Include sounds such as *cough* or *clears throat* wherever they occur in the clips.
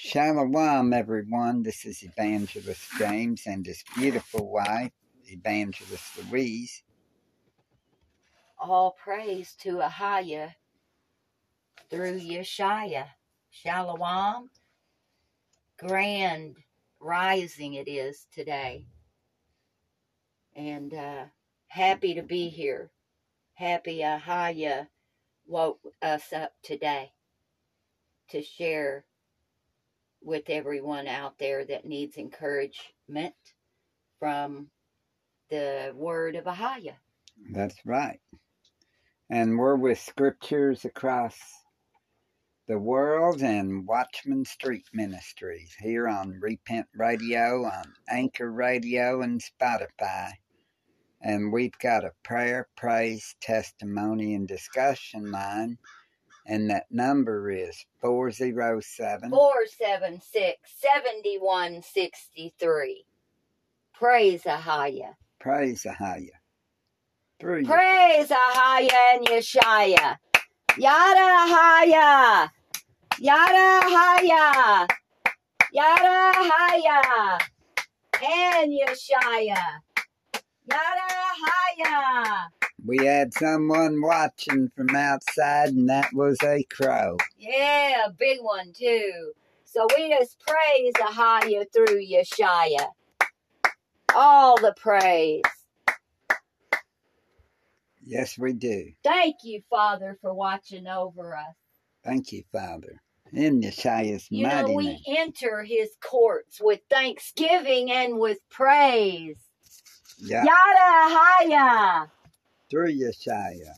Shalom, everyone. This is Evangelist James and his beautiful wife, Evangelist Louise. All praise to Ahaya through Yeshaya. Shalom. Grand rising it is today. And uh, happy to be here. Happy Ahaya woke us up today to share with everyone out there that needs encouragement from the word of Ahaya. That's right. And we're with scriptures across the world and Watchman Street Ministries here on Repent Radio, on Anchor Radio, and Spotify. And we've got a prayer, praise, testimony, and discussion line. And that number is 407 476 7163. Praise Ahaya. Praise Ahaya. Praise Ahaya and Yeshaya. Yada Ahaya. Yada Ahaya. Yada Ahaya. And Yeshaya. Yada Ahaya. We had someone watching from outside, and that was a crow. Yeah, a big one too. So we just praise Ahaya through Yeshaya. All the praise. Yes, we do. Thank you, Father, for watching over us. Thank you, Father. In Yeshua's You mighty know, we name. enter his courts with thanksgiving and with praise. Yeah, Yada Haya. Through Yeshua.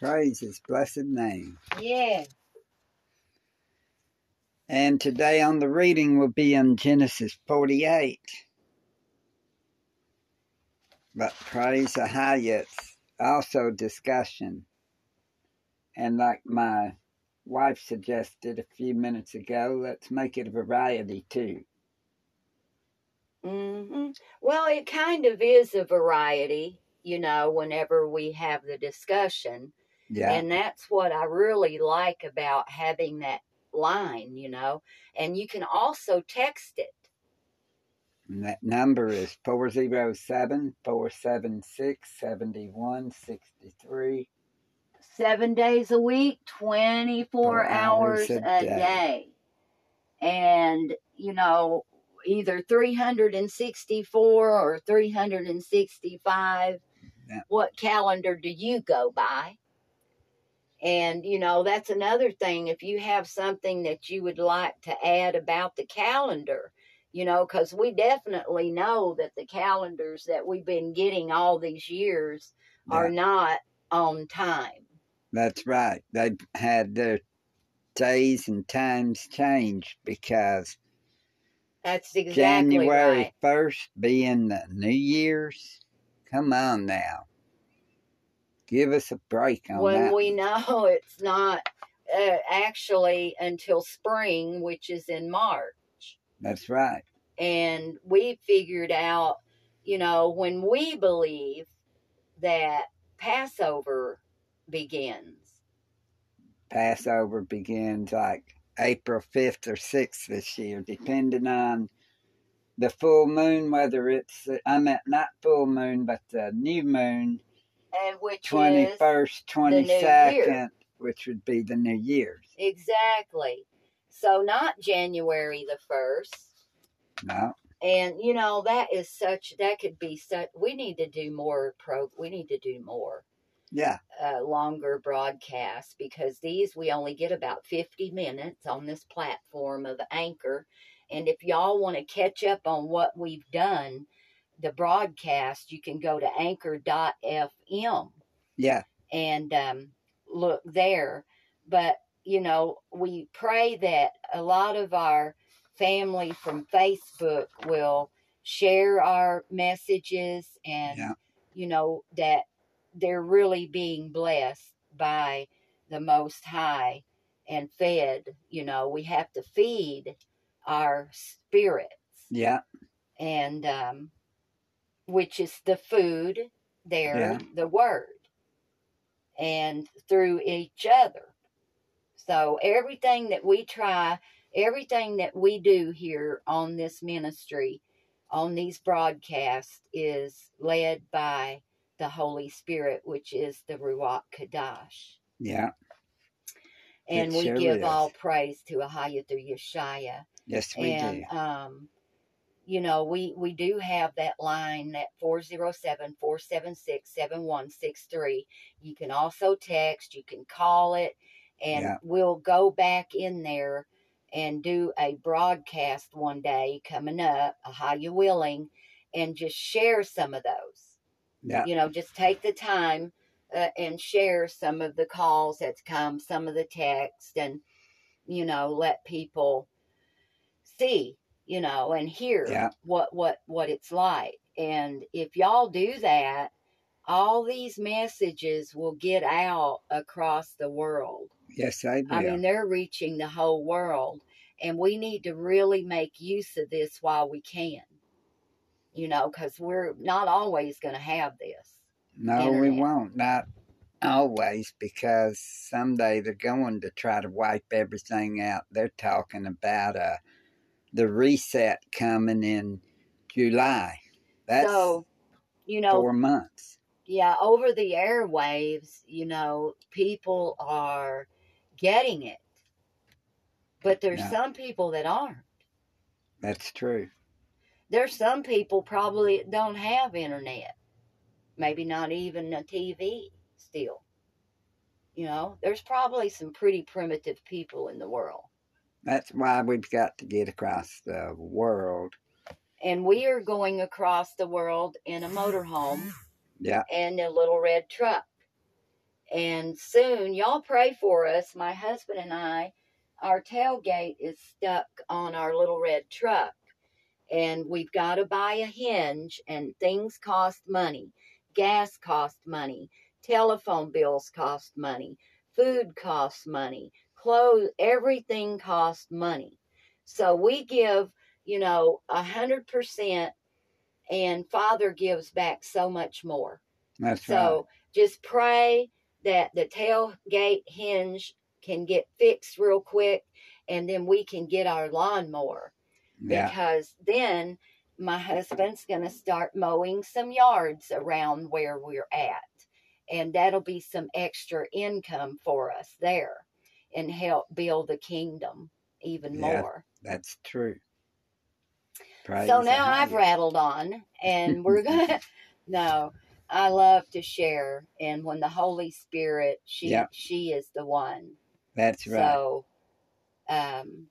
Praise his blessed name. Yeah. And today on the reading will be in Genesis 48. But praise Ahaya, it's also discussion. And like my wife suggested a few minutes ago, let's make it a variety too. Hmm Well, it kind of is a variety, you know, whenever we have the discussion. Yeah, And that's what I really like about having that line, you know. And you can also text it. and that number is 407 476 7163. seven days a week, 24 Four hours, a day. day. And, you know, either 364 or 365. Yeah. What calendar do you go by? And, you know, that's another thing. If you have something that you would like to add about the calendar, you know, because we definitely know that the calendars that we've been getting all these years are not on time. that's right. They've had their days and times changed because That's exactly January right. 1st being the New Year's. Come on now. Give us a break on When that. we know *laughs* it's not uh, actually until spring, which is in March. That's right. And we figured out, you know, when we believe that Passover begins. Passover begins like April 5th or 6th this year, depending on the full moon, whether it's, I meant not full moon, but the new moon, And which is 21st, the new 22nd, which would be the New Year's. Exactly. So not January the 1st. No, And you know that is such that could be such we need to do more pro we need to do more yeah, uh, longer broadcasts because these we only get about 50 minutes on this platform of Anchor. And if y'all want to catch up on what we've done, the broadcast, you can go to anchor.fm yeah, and um, look there. But, you know, we pray that a lot of our family from Facebook will share our messages and, yeah, you know, that they're really being blessed by the Most High and fed. You know, we have to feed our spirits, yeah, and um, which is the food, there, Yeah. the Word, and through each other. So everything that we try, everything that we do here on this ministry, on these broadcasts, is led by the Holy Spirit, which is the Ruach Kadash. Yeah. And It we sure give is. all praise to Ahayathu Yeshaya. Yes, we and do. um you know we we do have that line that 407-476-7163 you can also text you can call it and Yeah. we'll go back in there and do a broadcast one day coming up you willing and just share some of those Yeah. you know just take the time uh, and share some of the calls that's come some of the text and you know let people see you know and hear Yeah. what what what it's like and if y'all do that all these messages will get out across the world Yes, they will. i mean they're reaching the whole world and we need to really make use of this while we can you know because we're not always going to have this no, we won't. Not always, because someday they're going to try to wipe everything out. They're talking about uh, the reset coming in July. That's so you know four months. yeah, over the airwaves, you know, people are getting it. But there's Yeah. some people that aren't. That's true. There's some people probably don't have internet. Maybe not even a TV still. You know, there's probably some pretty primitive people in the world. That's why we've got to get across the world. And we are going across the world in a motorhome Yeah, and a little red truck. And soon, y'all pray for us. My husband and I, our tailgate is stuck on our little red truck. And we've got to buy a hinge, and things cost money. Gas costs money. Telephone bills cost money. Food costs money. Clothes, everything costs money. So we give, you know, a hundred percent, and Father gives back so much more. that's So just pray that the tailgate hinge can get fixed real quick and then we can get our lawnmower right. Yeah, because then my husband's going to start mowing some yards around where we're at. And that'll be some extra income for us there and help build the kingdom even Yeah. more. that's true. Praise so now I've highest. rattled on and we're gonna *laughs* no I love to share and when the Holy Spirit she Yeah. she is the one That's right. so um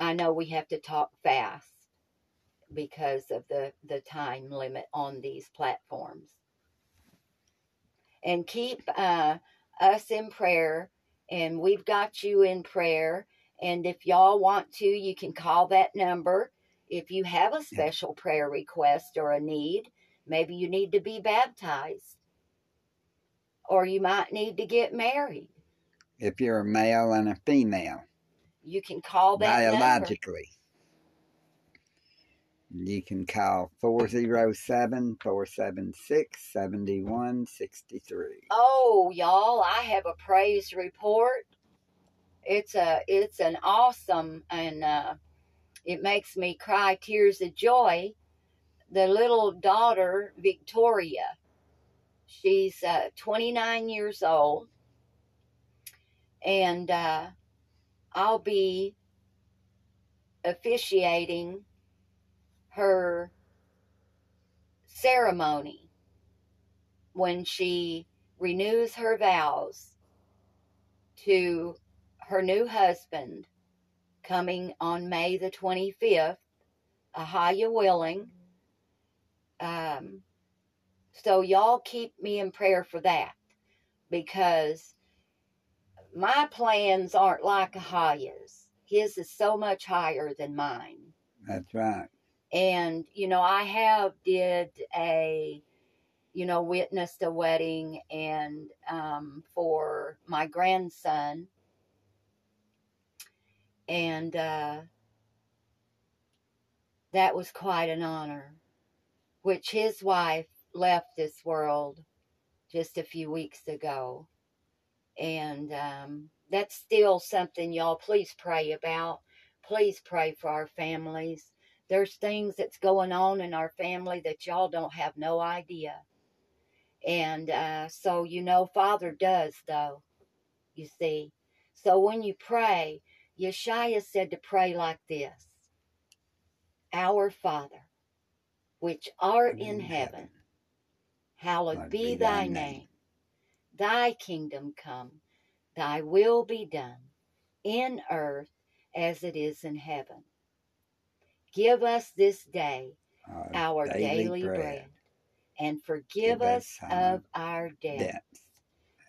I know we have to talk fast because of the the time limit on these platforms. And keep uh us in prayer and we've got you in prayer. And if y'all want to you can call that number. If you have a special prayer request or a need maybe you need to be baptized. Or you might need to get married. If you're a male and a female, you can call that number. biologically. You can call 407 476 7163. Oh, y'all, I have a praise report. It's a it's an awesome and uh, it makes me cry tears of joy. The little daughter Victoria, she's uh, 29 years old, and uh, I'll be officiating her ceremony when she renews her vows to her new husband coming on May the 25th, Ahaya willing. Um, so y'all keep me in prayer for that because my plans aren't like Ahaya's. His is so much higher than mine That's right. and you know i have did a you know witnessed a wedding and um, for my grandson and uh, that was quite an honor which his wife left this world just a few weeks ago and um, that's still something y'all please pray about. Please pray for our families. There's things that's going on in our family that y'all don't have no idea. And uh, so, you know, Father does, though, you see. So when you pray, Yeshua said to pray like this Our Father, which art in heaven, hallowed be thy name. Thy kingdom come, thy will be done, in earth as it is in heaven. Give us this day our, daily, bread, and forgive us of our debts, debts.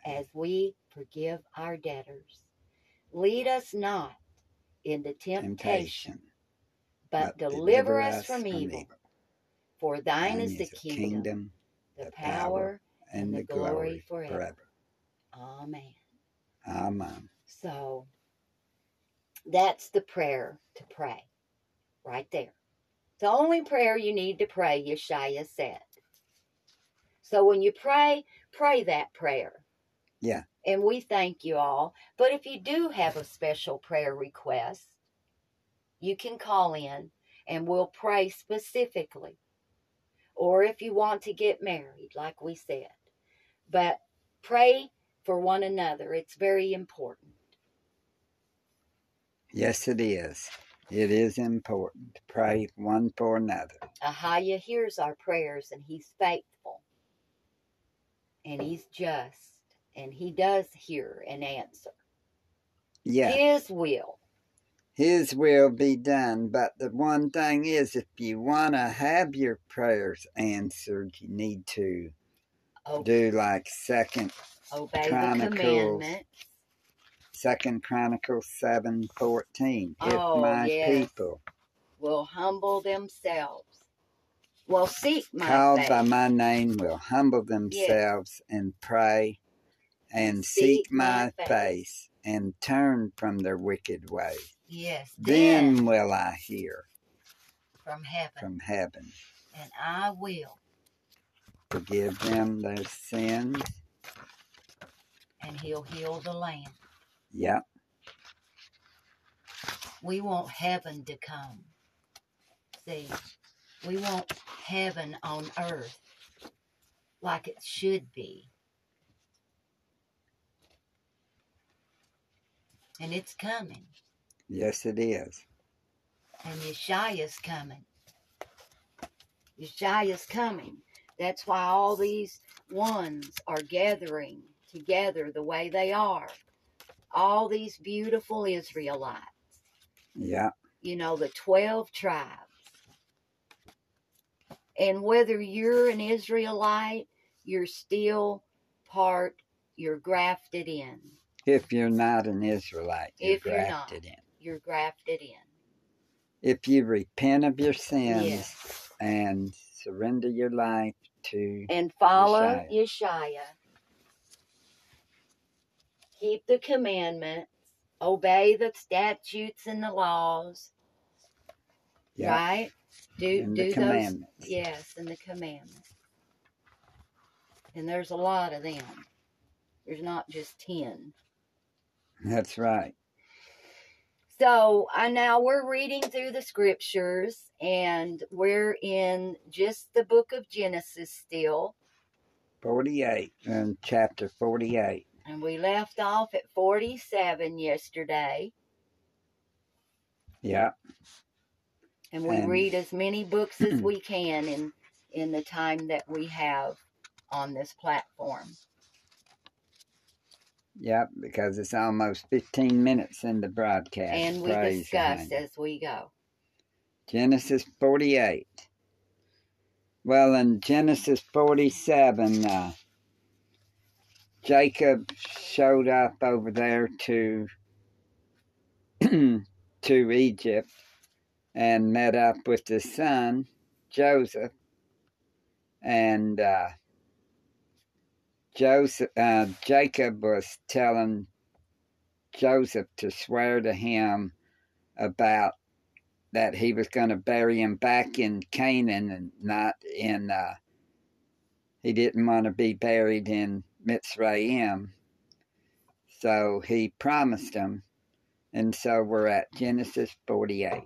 as we forgive our debtors. Lead us not into temptation, temptation, but, deliver us from evil. For thine is the kingdom, the the power, and and the the glory glory forever. forever. Amen. Amen. So that's the prayer to pray right there. The only prayer you need to pray, Yeshua said. So when you pray, pray that prayer. Yeah. And we thank you all. But if you do have a special prayer request, you can call in and we'll pray specifically. Or if you want to get married, like we said. But pray for one another. It's very important. Yes, it is. It is important to pray one for another. Ahaya hears our prayers and he's faithful. And he's just. And he does hear and answer. Yeah, His will. His will be done. But the one thing is, if you want to have your prayers answered, you need to Oh, do like Second obey Chronicles. Second Chronicles seven fourteen. If Oh, my yes. people Will humble themselves. Will seek my called by my name will humble themselves and pray and Seek seek, my my face. face and turn from their wicked ways. Yes. Then Then will I hear from heaven. from heaven, And I will. Forgive them their sins. And he'll heal the land. Yep, We want heaven to come. See, we want heaven on earth like it should be. And it's coming. yes, it is. And Yeshua's coming. Yeshua's coming. That's why all these ones are gathering together the way they are. All these beautiful Israelites. Yeah. you know, the 12 tribes. And whether you're an Israelite, you're still part, you're grafted in. if you're not an Israelite, you're If you're not. grafted in. You're grafted in. If you repent of your sins Yes. and surrender your life to And follow Yeshua. Yeshua. Keep the commandments. Obey the statutes and the laws. yeah, Right? Do and do the those. Yes, and the commandments. And there's a lot of them. There's not just 10. That's right. So I now we're reading through the scriptures and we're in just the book of Genesis still. 48 and chapter 48. And we left off at 47 yesterday. Yeah, And we And- read as many books as *clears throat* we can in in the time that we have on this platform. Yeah, because it's almost 15 minutes in the broadcast. And we Praise discuss as we go. Genesis 48. Well, in Genesis 47, uh, Jacob showed up over there to *clears throat* to Egypt and met up with his son Joseph, and uh, Joseph uh, Jacob was telling Joseph to swear to him about that he was going to bury him back in Canaan and not in. Uh, he didn't want to be buried in Mitzrayim. So he promised him. And so we're at Genesis 48.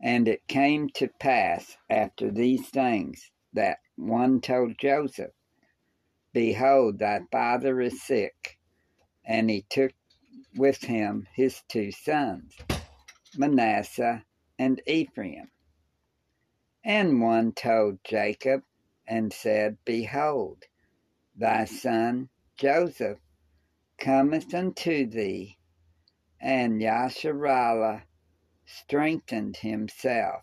And it came to pass after these things that one told Joseph, Behold, thy father is sick. And he took with him his two sons, Manasseh and Ephraim. And one told Jacob and said, Behold, thy son Joseph cometh unto thee. And Yasharallah strengthened himself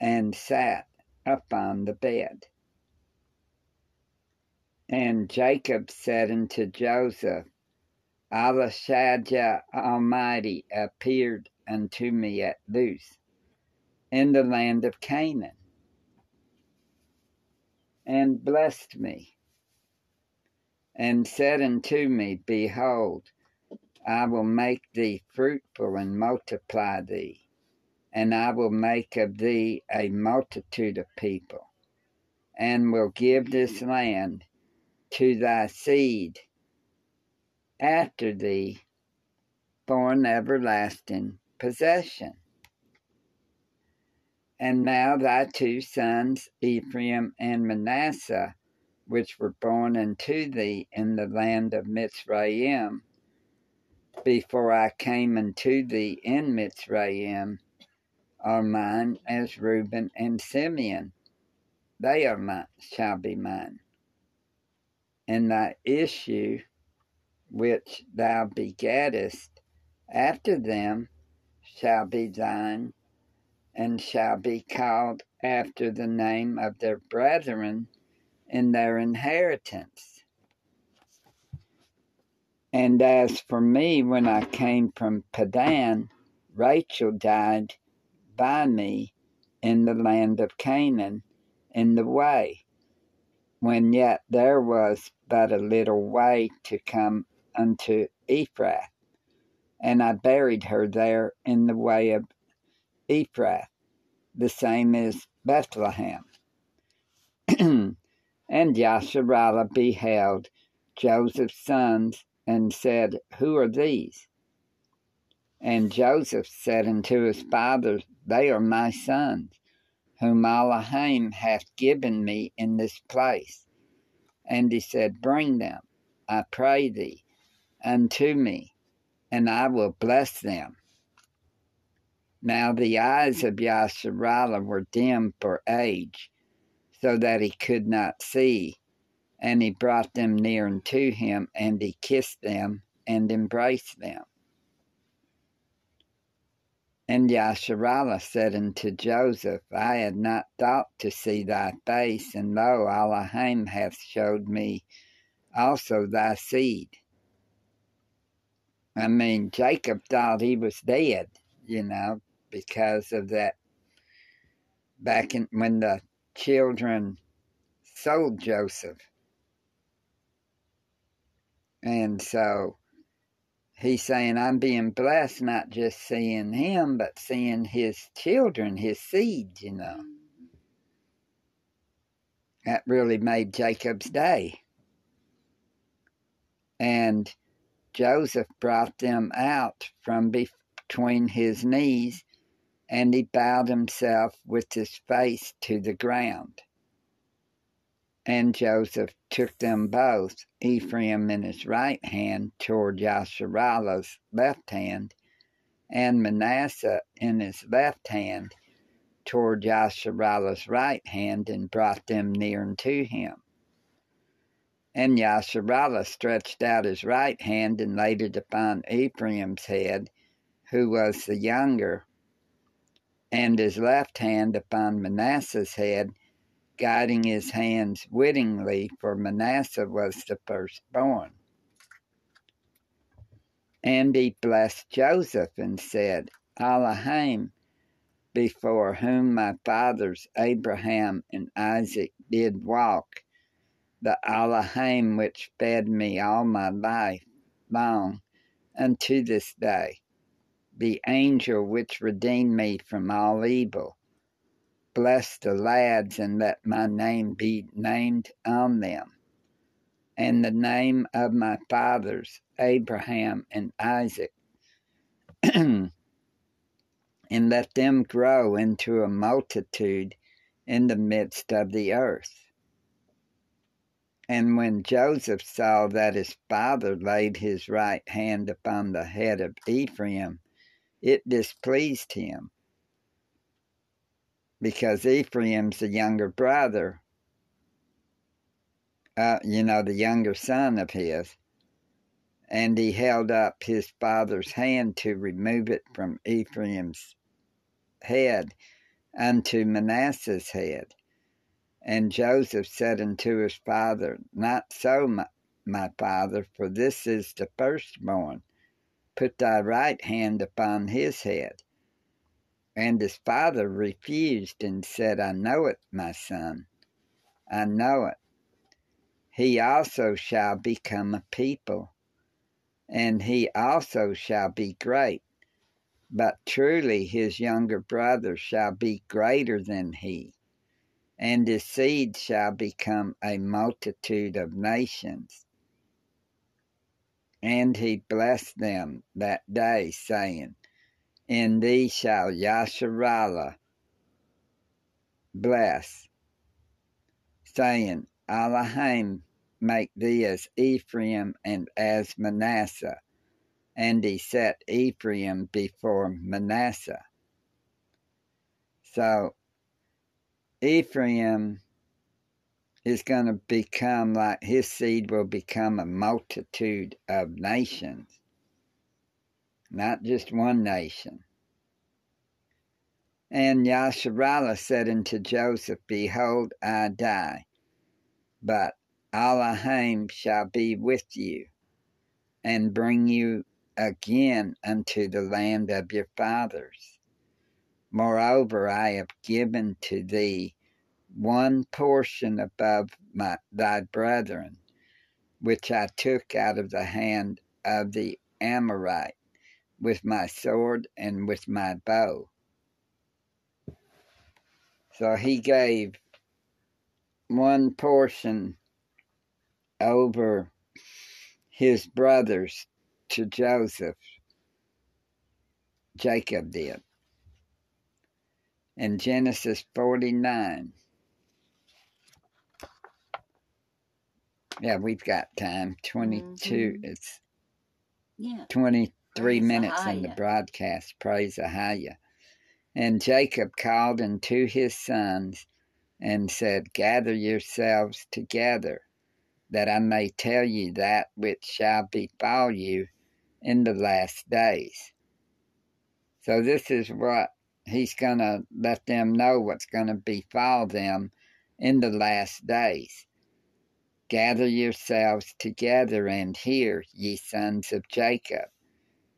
and sat upon the bed. And Jacob said unto Joseph, Shadja Almighty appeared unto me at Luz in the land of Canaan and blessed me and said unto me, Behold, I will make thee fruitful and multiply thee, and I will make of thee a multitude of people, and will give this land to thy seed after thee for an everlasting possession. And now thy two sons, Ephraim and Manasseh, which were born unto thee in the land of Mitzrayim, before I came unto thee in Mitzrayim, are mine as Reuben and Simeon. They are mine, shall be mine. And thy issue, which thou begettest after them, shall be thine and shall be called after the name of their brethren in their inheritance. And as for me, when I came from Padan, Rachel died by me in the land of Canaan in the way, when yet there was but a little way to come unto Ephrath. And I buried her there in the way of Ephrath, the same as Bethlehem. *clears throat* and Yasharallah beheld Joseph's sons and said, Who are these? And Joseph said unto his fathers, They are my sons, whom Elohim hath given me in this place. And he said, Bring them, I pray thee, unto me, and I will bless them. Now the eyes of Yasharallah were dim for age, so that he could not see. And he brought them near unto him, and he kissed them and embraced them. And Yasharallah said unto Joseph, I had not thought to see thy face, and lo, Elohim hath showed me also thy seed. I mean, Jacob thought he was dead, you know, because of that back in when the children sold Joseph. And so he's saying, I'm being blessed, not just seeing him, but seeing his children, his seed, you know. Mm-hmm. That really made Jacob's day. And Joseph brought them out from between his knees and he bowed himself with his face to the ground. And Joseph took them both, Ephraim in his right hand toward Yasharallah's left hand, and Manasseh in his left hand toward Yasharallah's right hand, and brought them near unto him. And Yasharallah stretched out his right hand and laid it upon Ephraim's head, who was the younger, and his left hand upon Manasseh's head, guiding his hands wittingly, for Manasseh was the firstborn. And he blessed Joseph and said, Elohim, before whom my fathers Abraham and Isaac did walk, the Elohim which fed me all my life long unto this day the angel which redeemed me from all evil. Bless the lads and let my name be named on them. and the name of my fathers, Abraham and Isaac, *clears throat* and let them grow into a multitude in the midst of the earth. And when Joseph saw that his father laid his right hand upon the head of Ephraim, it displeased him because Ephraim's the younger brother, uh, you know, the younger son of his. And he held up his father's hand to remove it from Ephraim's head unto Manasseh's head. And Joseph said unto his father, Not so, my, my father, for this is the firstborn. Put thy right hand upon his head. And his father refused and said, I know it, my son. I know it. He also shall become a people, and he also shall be great. But truly his younger brother shall be greater than he, and his seed shall become a multitude of nations. And he blessed them that day, saying, In thee shall Yasharallah bless, saying, Elohim make thee as Ephraim and as Manasseh. And he set Ephraim before Manasseh. So Ephraim is going to become like his seed will become a multitude of nations, not just one nation. And Yasharallah said unto Joseph, Behold, I die, but Elohim shall be with you, and bring you again unto the land of your fathers. Moreover, I have given to thee one portion above my, thy brethren, which I took out of the hand of the Amorite with my sword and with my bow. So he gave one portion over his brothers to Joseph. Jacob did. In Genesis 49, Yeah, we've got time. 22. Mm-hmm. It's yeah. 23 Praise minutes in the broadcast. Praise Ahaya. And Jacob called unto his sons and said, Gather yourselves together, that I may tell you that which shall befall you in the last days. So, this is what he's going to let them know what's going to befall them in the last days. Gather yourselves together and hear, ye sons of Jacob,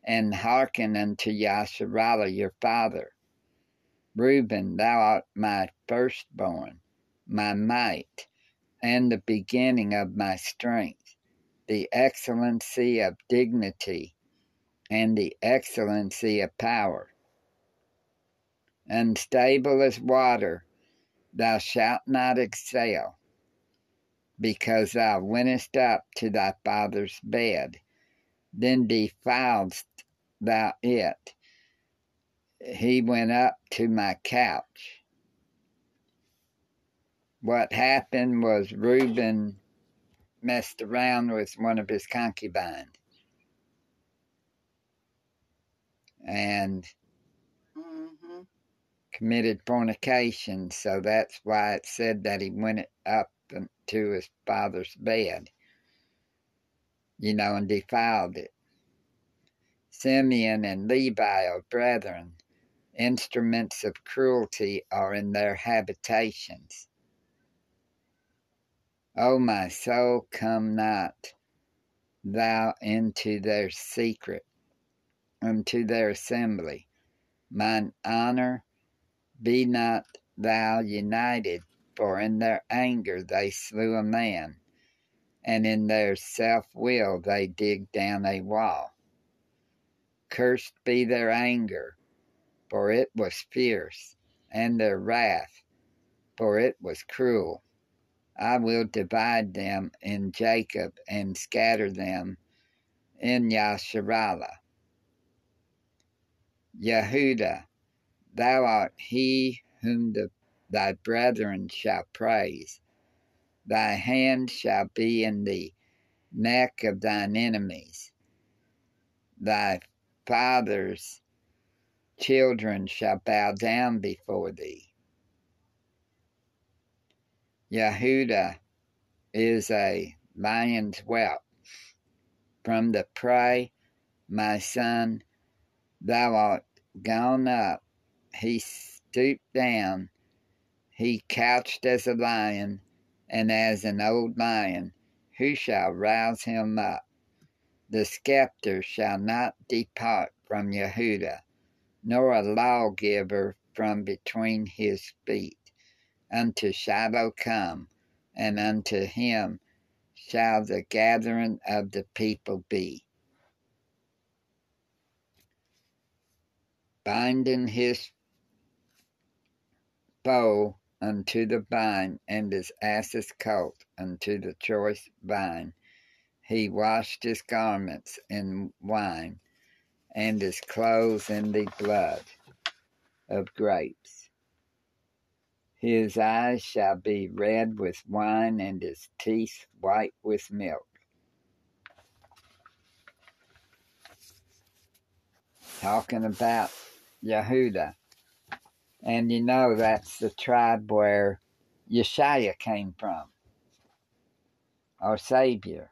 and hearken unto Yasharallah your father. Reuben, thou art my firstborn, my might, and the beginning of my strength, the excellency of dignity, and the excellency of power. Unstable as water, thou shalt not excel because thou wentest up to thy father's bed. Then defiledst thou it. He went up to my couch. What happened was Reuben messed around with one of his concubines. And mm-hmm. committed fornication. So that's why it said that he went up to his father's bed, you know, and defiled it. Simeon and Levi are brethren. Instruments of cruelty are in their habitations. O my soul, come not thou into their secret, unto their assembly. Mine honor, be not thou united for in their anger they slew a man, and in their self will they dig down a wall. Cursed be their anger, for it was fierce, and their wrath, for it was cruel. I will divide them in Jacob and scatter them in Yasharallah. Yehuda, thou art he whom the, thy brethren shall praise. Thy hand shall be in the neck of thine enemies. Thy father's children shall bow down before thee. Yehuda is a lion's whelp. From the prey, my son, thou art gone up. He stooped down. He couched as a lion, and as an old lion. Who shall rouse him up? The scepter shall not depart from Yehuda, nor a lawgiver from between his feet. Unto Shiloh come, and unto him shall the gathering of the people be. Binding his bow unto the vine, and his ass's colt unto the choice vine. He washed his garments in wine, and his clothes in the blood of grapes. His eyes shall be red with wine, and his teeth white with milk. Talking about Yehuda. And you know that's the tribe where Yeshua came from, our Savior.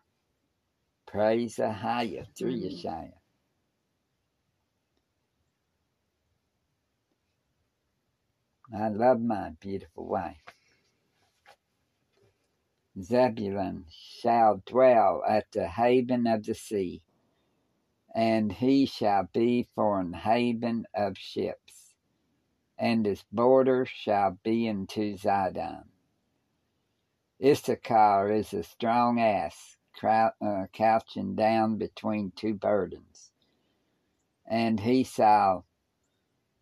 Praise Ahaya through mm-hmm. Yeshua. I love my beautiful wife. Zebulun shall dwell at the haven of the sea, and he shall be for an haven of ships, and his border shall be into Zidon. Issachar is a strong ass uh, couching down between two burdens. And he saw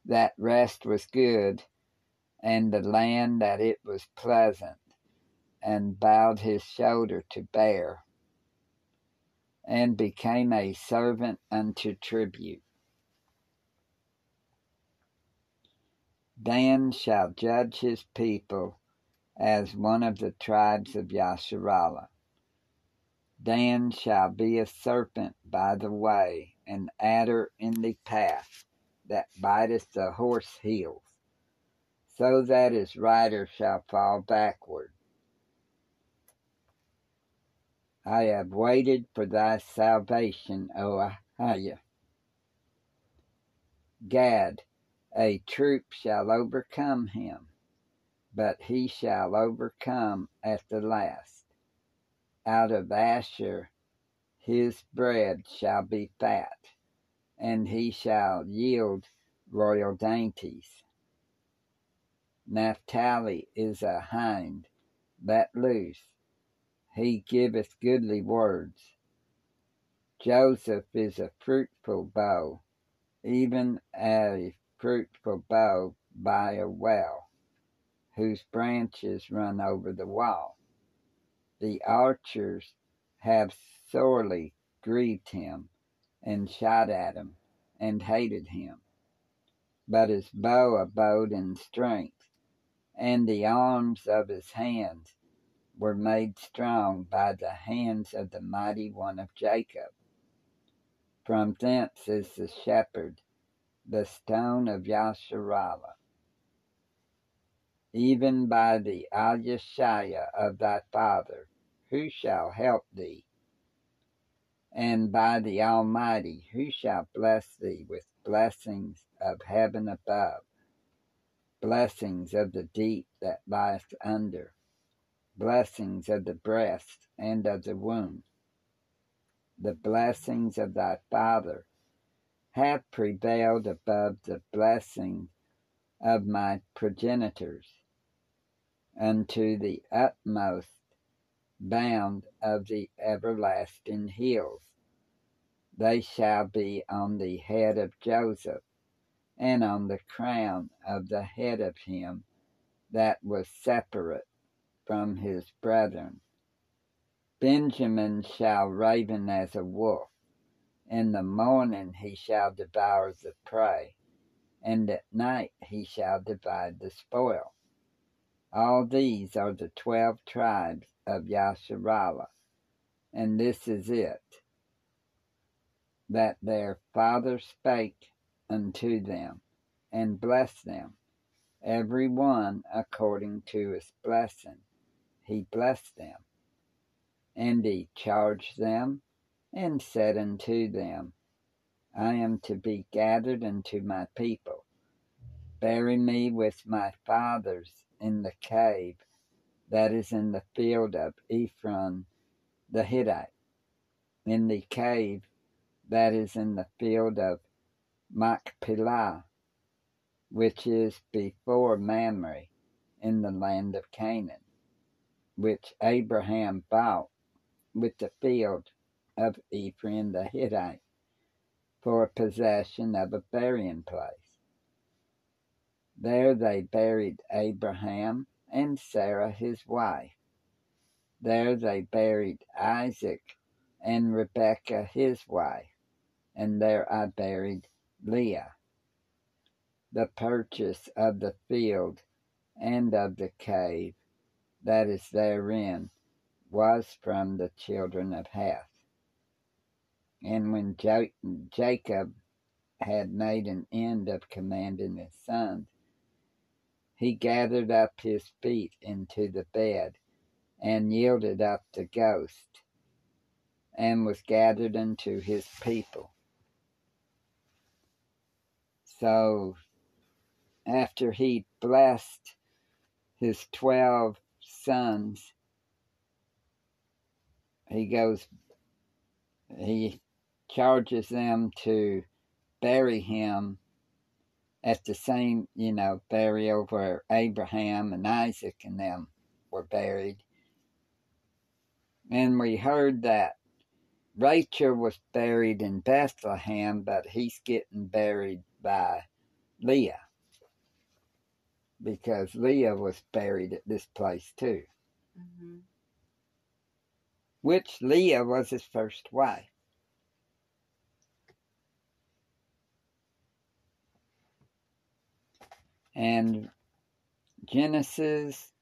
that rest was good, and the land that it was pleasant, and bowed his shoulder to bear, and became a servant unto tribute. Dan shall judge his people as one of the tribes of Yasharallah. Dan shall be a serpent by the way, an adder in the path, that biteth the horse heels, so that his rider shall fall backward. I have waited for thy salvation, O Ahaya. Gad, a troop shall overcome him, but he shall overcome at the last out of Asher his bread shall be fat, and he shall yield royal dainties. Naphtali is a hind let loose, he giveth goodly words. Joseph is a fruitful bough, even a fruitful bough by a well, whose branches run over the wall the archers have sorely grieved him, and shot at him, and hated him. But his bow abode in strength, and the arms of his hands were made strong by the hands of the mighty one of Jacob. From thence is the shepherd, the stone of Yasharallah even by the Al of thy father, who shall help thee? And by the Almighty, who shall bless thee with blessings of heaven above, blessings of the deep that lieth under, blessings of the breast and of the womb? The blessings of thy father have prevailed above the blessing of my progenitors unto the utmost bound of the everlasting hills. They shall be on the head of Joseph, and on the crown of the head of him that was separate from his brethren. Benjamin shall raven as a wolf. In the morning he shall devour the prey, and at night he shall divide the spoil. All these are the twelve tribes of Yasharallah, and this is it that their father spake unto them, and blessed them, every one according to his blessing. He blessed them. And he charged them, and said unto them, I am to be gathered unto my people. Bury me with my fathers in the cave that is in the field of Ephron the Hittite, in the cave that is in the field of Machpelah, which is before Mamre in the land of Canaan, which Abraham bought with the field of Ephron the Hittite for possession of a burying place. There they buried Abraham and Sarah his wife. There they buried Isaac and Rebekah his wife, and there I buried Leah. The purchase of the field and of the cave that is therein was from the children of Heth. And when Jacob had made an end of commanding his sons, he gathered up his feet into the bed and yielded up the ghost and was gathered unto his people. So after he blessed his 12 sons, he goes, he charges them to bury him at the same, you know, burial where Abraham and Isaac and them were buried. And we heard that Rachel was buried in Bethlehem, but he's getting buried by Leah because Leah was buried at this place too. Mm-hmm. Which Leah was his first wife. And Genesis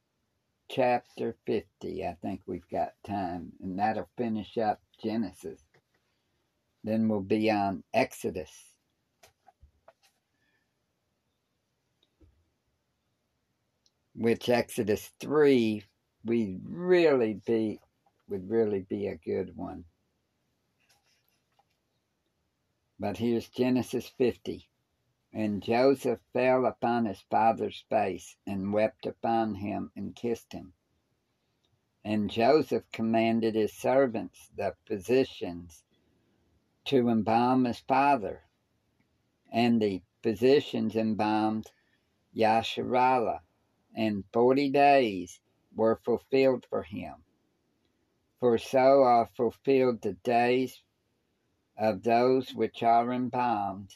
chapter 50, I think we've got time, and that'll finish up Genesis. Then we'll be on Exodus. Which Exodus 3 we really be would really be a good one. But here's Genesis 50. And Joseph fell upon his father's face and wept upon him and kissed him. And Joseph commanded his servants, the physicians, to embalm his father. And the physicians embalmed Yasharallah, and forty days were fulfilled for him. For so are fulfilled the days of those which are embalmed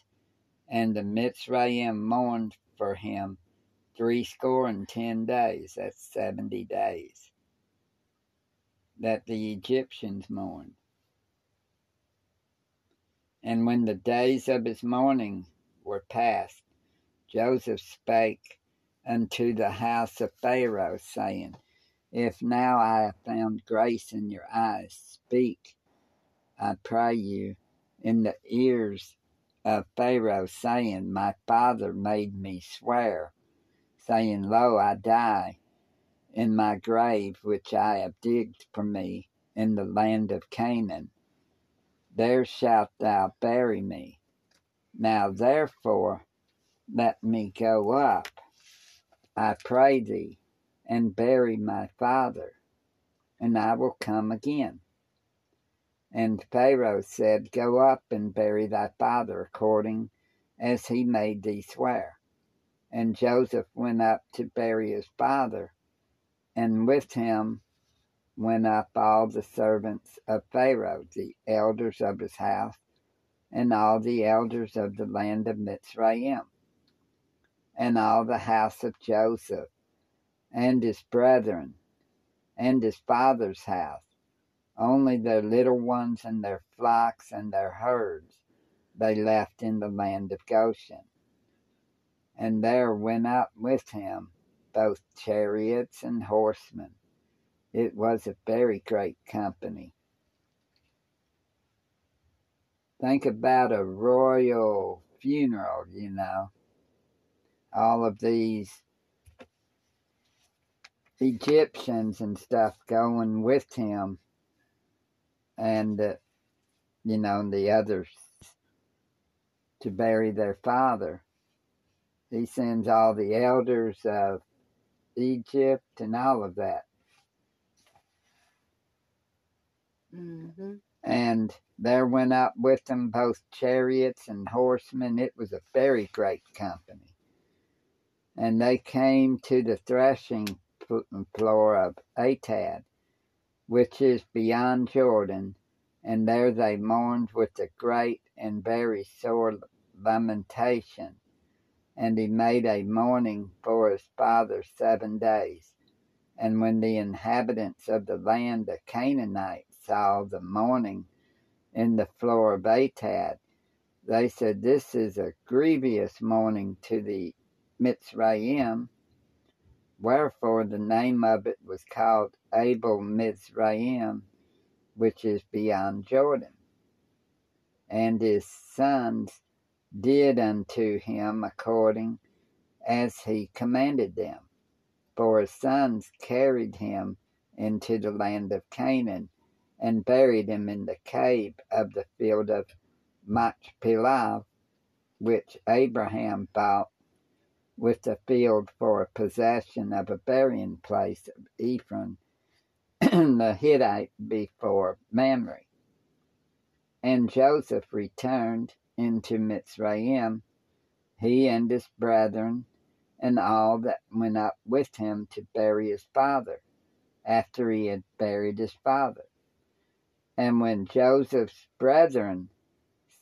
and the Mitzrayim mourned for him threescore and ten days. That's 70 days that the Egyptians mourned. And when the days of his mourning were past, Joseph spake unto the house of Pharaoh, saying, If now I have found grace in your eyes, speak, I pray you, in the ears of Pharaoh, saying, My father made me swear, saying, Lo, I die in my grave which I have digged for me in the land of Canaan. There shalt thou bury me. Now therefore let me go up, I pray thee, and bury my father, and I will come again. And Pharaoh said, Go up and bury thy father according as he made thee swear. And Joseph went up to bury his father, and with him went up all the servants of Pharaoh, the elders of his house, and all the elders of the land of Mitzrayim, and all the house of Joseph, and his brethren, and his father's house. Only their little ones and their flocks and their herds they left in the land of Goshen. And there went up with him both chariots and horsemen. It was a very great company. Think about a royal funeral, you know. All of these Egyptians and stuff going with him, and uh, you know the others to bury their father. He sends all the elders of Egypt and all of that. Mm-hmm. And there went up with them both chariots and horsemen. It was a very great company. And they came to the threshing floor of Atad, which is beyond Jordan, and there they mourned with a great and very sore lamentation. And he made a mourning for his father seven days. And when the inhabitants of the land of Canaanites saw the mourning in the floor of Atad, they said, This is a grievous mourning to the Mitzrayim, Wherefore the name of it was called Abel Mizraim, which is beyond Jordan. And his sons did unto him according as he commanded them. For his sons carried him into the land of Canaan and buried him in the cave of the field of Machpelah, which Abraham bought with the field for possession of a burying place of Ephron the Hittite before Mamre. And Joseph returned into Mitzrayim, he and his brethren, and all that went up with him to bury his father, after he had buried his father. And when Joseph's brethren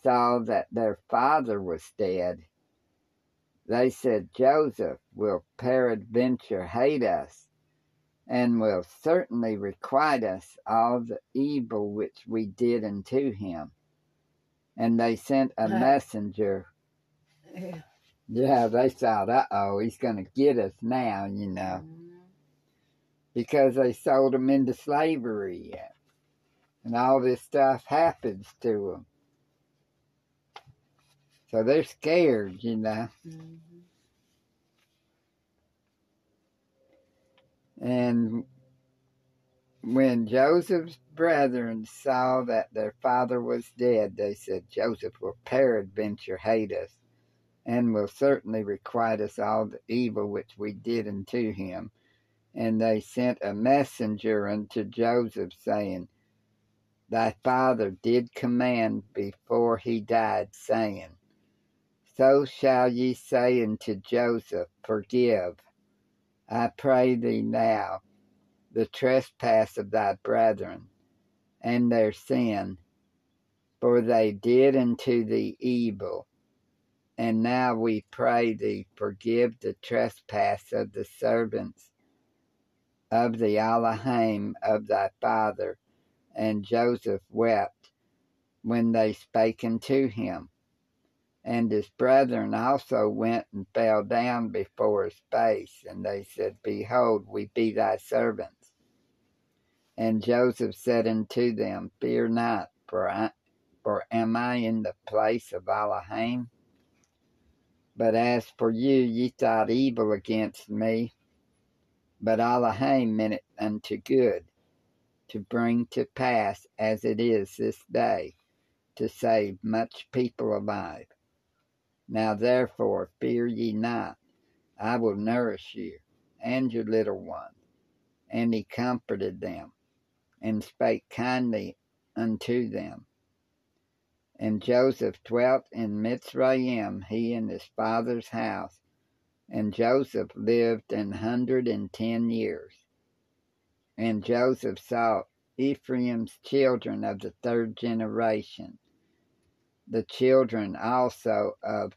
saw that their father was dead, they said, Joseph will peradventure hate us, and will certainly requite us all the evil which we did unto him. And they sent a messenger. Yeah. Yeah, they thought, uh oh, he's going to get us now, you know, Mhm. because they sold him into slavery. And all this stuff happens to them. So they're scared, you know. Mhm. And when Joseph's brethren saw that their father was dead, they said, Joseph will peradventure hate us, and will certainly requite us all the evil which we did unto him. And they sent a messenger unto Joseph, saying, Thy father did command before he died, saying, So shall ye say unto Joseph, Forgive I pray thee now the trespass of thy brethren and their sin, for they did unto thee evil. And now we pray thee, forgive the trespass of the servants of the Elohim of thy father. And Joseph wept when they spake unto him. And his brethren also went and fell down before his face, and they said, Behold, we be thy servants. And Joseph said unto them, Fear not, for, I, for am I in the place of Elohim? But as for you, ye thought evil against me, but Elohim meant it unto good, to bring to pass as it is this day, to save much people alive. Now therefore fear ye not, I will nourish you and your little ones. And he comforted them, and spake kindly unto them. And Joseph dwelt in Mitzrayim, he and his father's house. And Joseph lived an hundred and ten years. And Joseph saw Ephraim's children of the third generation, the children also of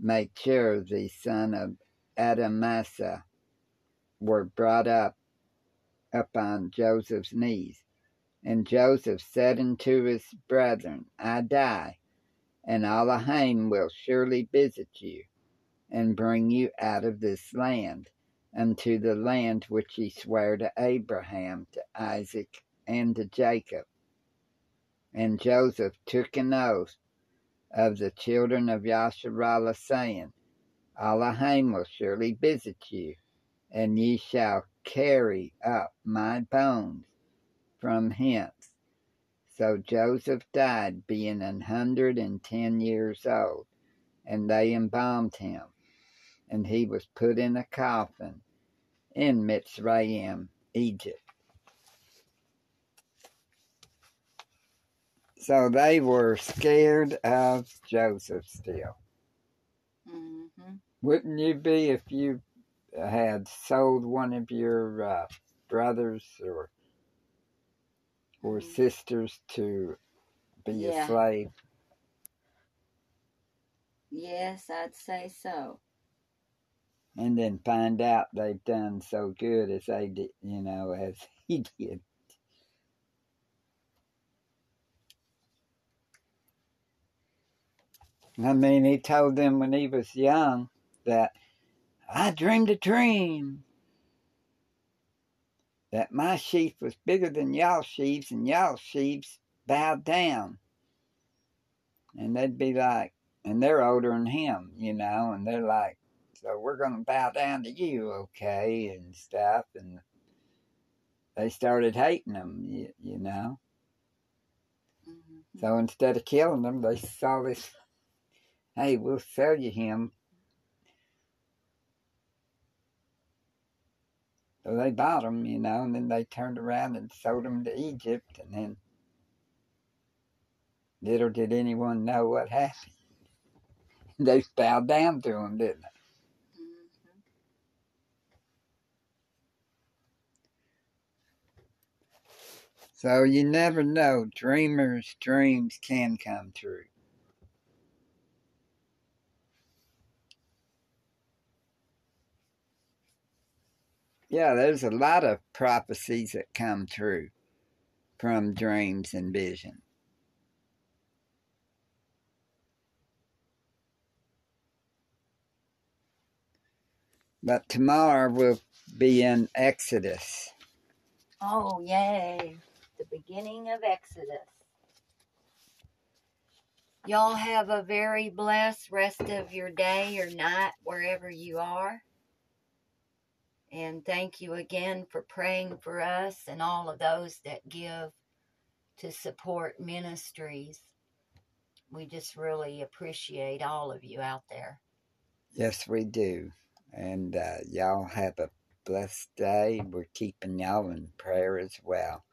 Machir, the son of Manasseh, were brought up upon Joseph's knees. And Joseph said unto his brethren, I die, and Elohim will surely visit you, and bring you out of this land, unto the land which he sware to Abraham, to Isaac, and to Jacob. And Joseph took an oath of the children of Yasharallah, saying, Elohim will surely visit you, and ye shall carry up my bones from hence. So Joseph died, being an hundred and ten years old, and they embalmed him, and he was put in a coffin in Mitzrayim, Egypt. So they were scared of Joseph still. Mm-hmm. Wouldn't you be if you had sold one of your uh, brothers or or Mhm. sisters to be Yeah. a slave? Yes, I'd say so. And then find out they've done so good as they did, you know, as *laughs* he did. I mean, he told them when he was young that I dreamed a dream that my sheep was bigger than y'all sheaves and y'all sheaves bowed down. And they'd be like, and they're older than him, you know, and they're like, so we're going to bow down to you, okay, and stuff. And they started hating him, you, you know. Mhm. So instead of killing them, they saw this, hey, we'll sell you him. So they bought him, you know, and then they turned around and sold him to Egypt, and then little did anyone know what happened. *laughs* They bowed down to him, didn't they? Mhm. So you never know. Dreamers' dreams can come true. Yeah, there's a lot of prophecies that come true from dreams and vision. But tomorrow we'll be in Exodus. Oh, yay. The beginning of Exodus. Y'all have a very blessed rest of your day or night wherever you are. And thank you again for praying for us and all of those that give to support ministries. We just really appreciate all of you out there. Yes, we do. And uh, y'all have a blessed day. We're keeping y'all in prayer as well.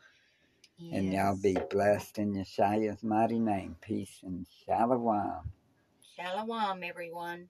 And y'all be blessed in Yeshua's mighty name. Peace and shalom. Shalom, everyone.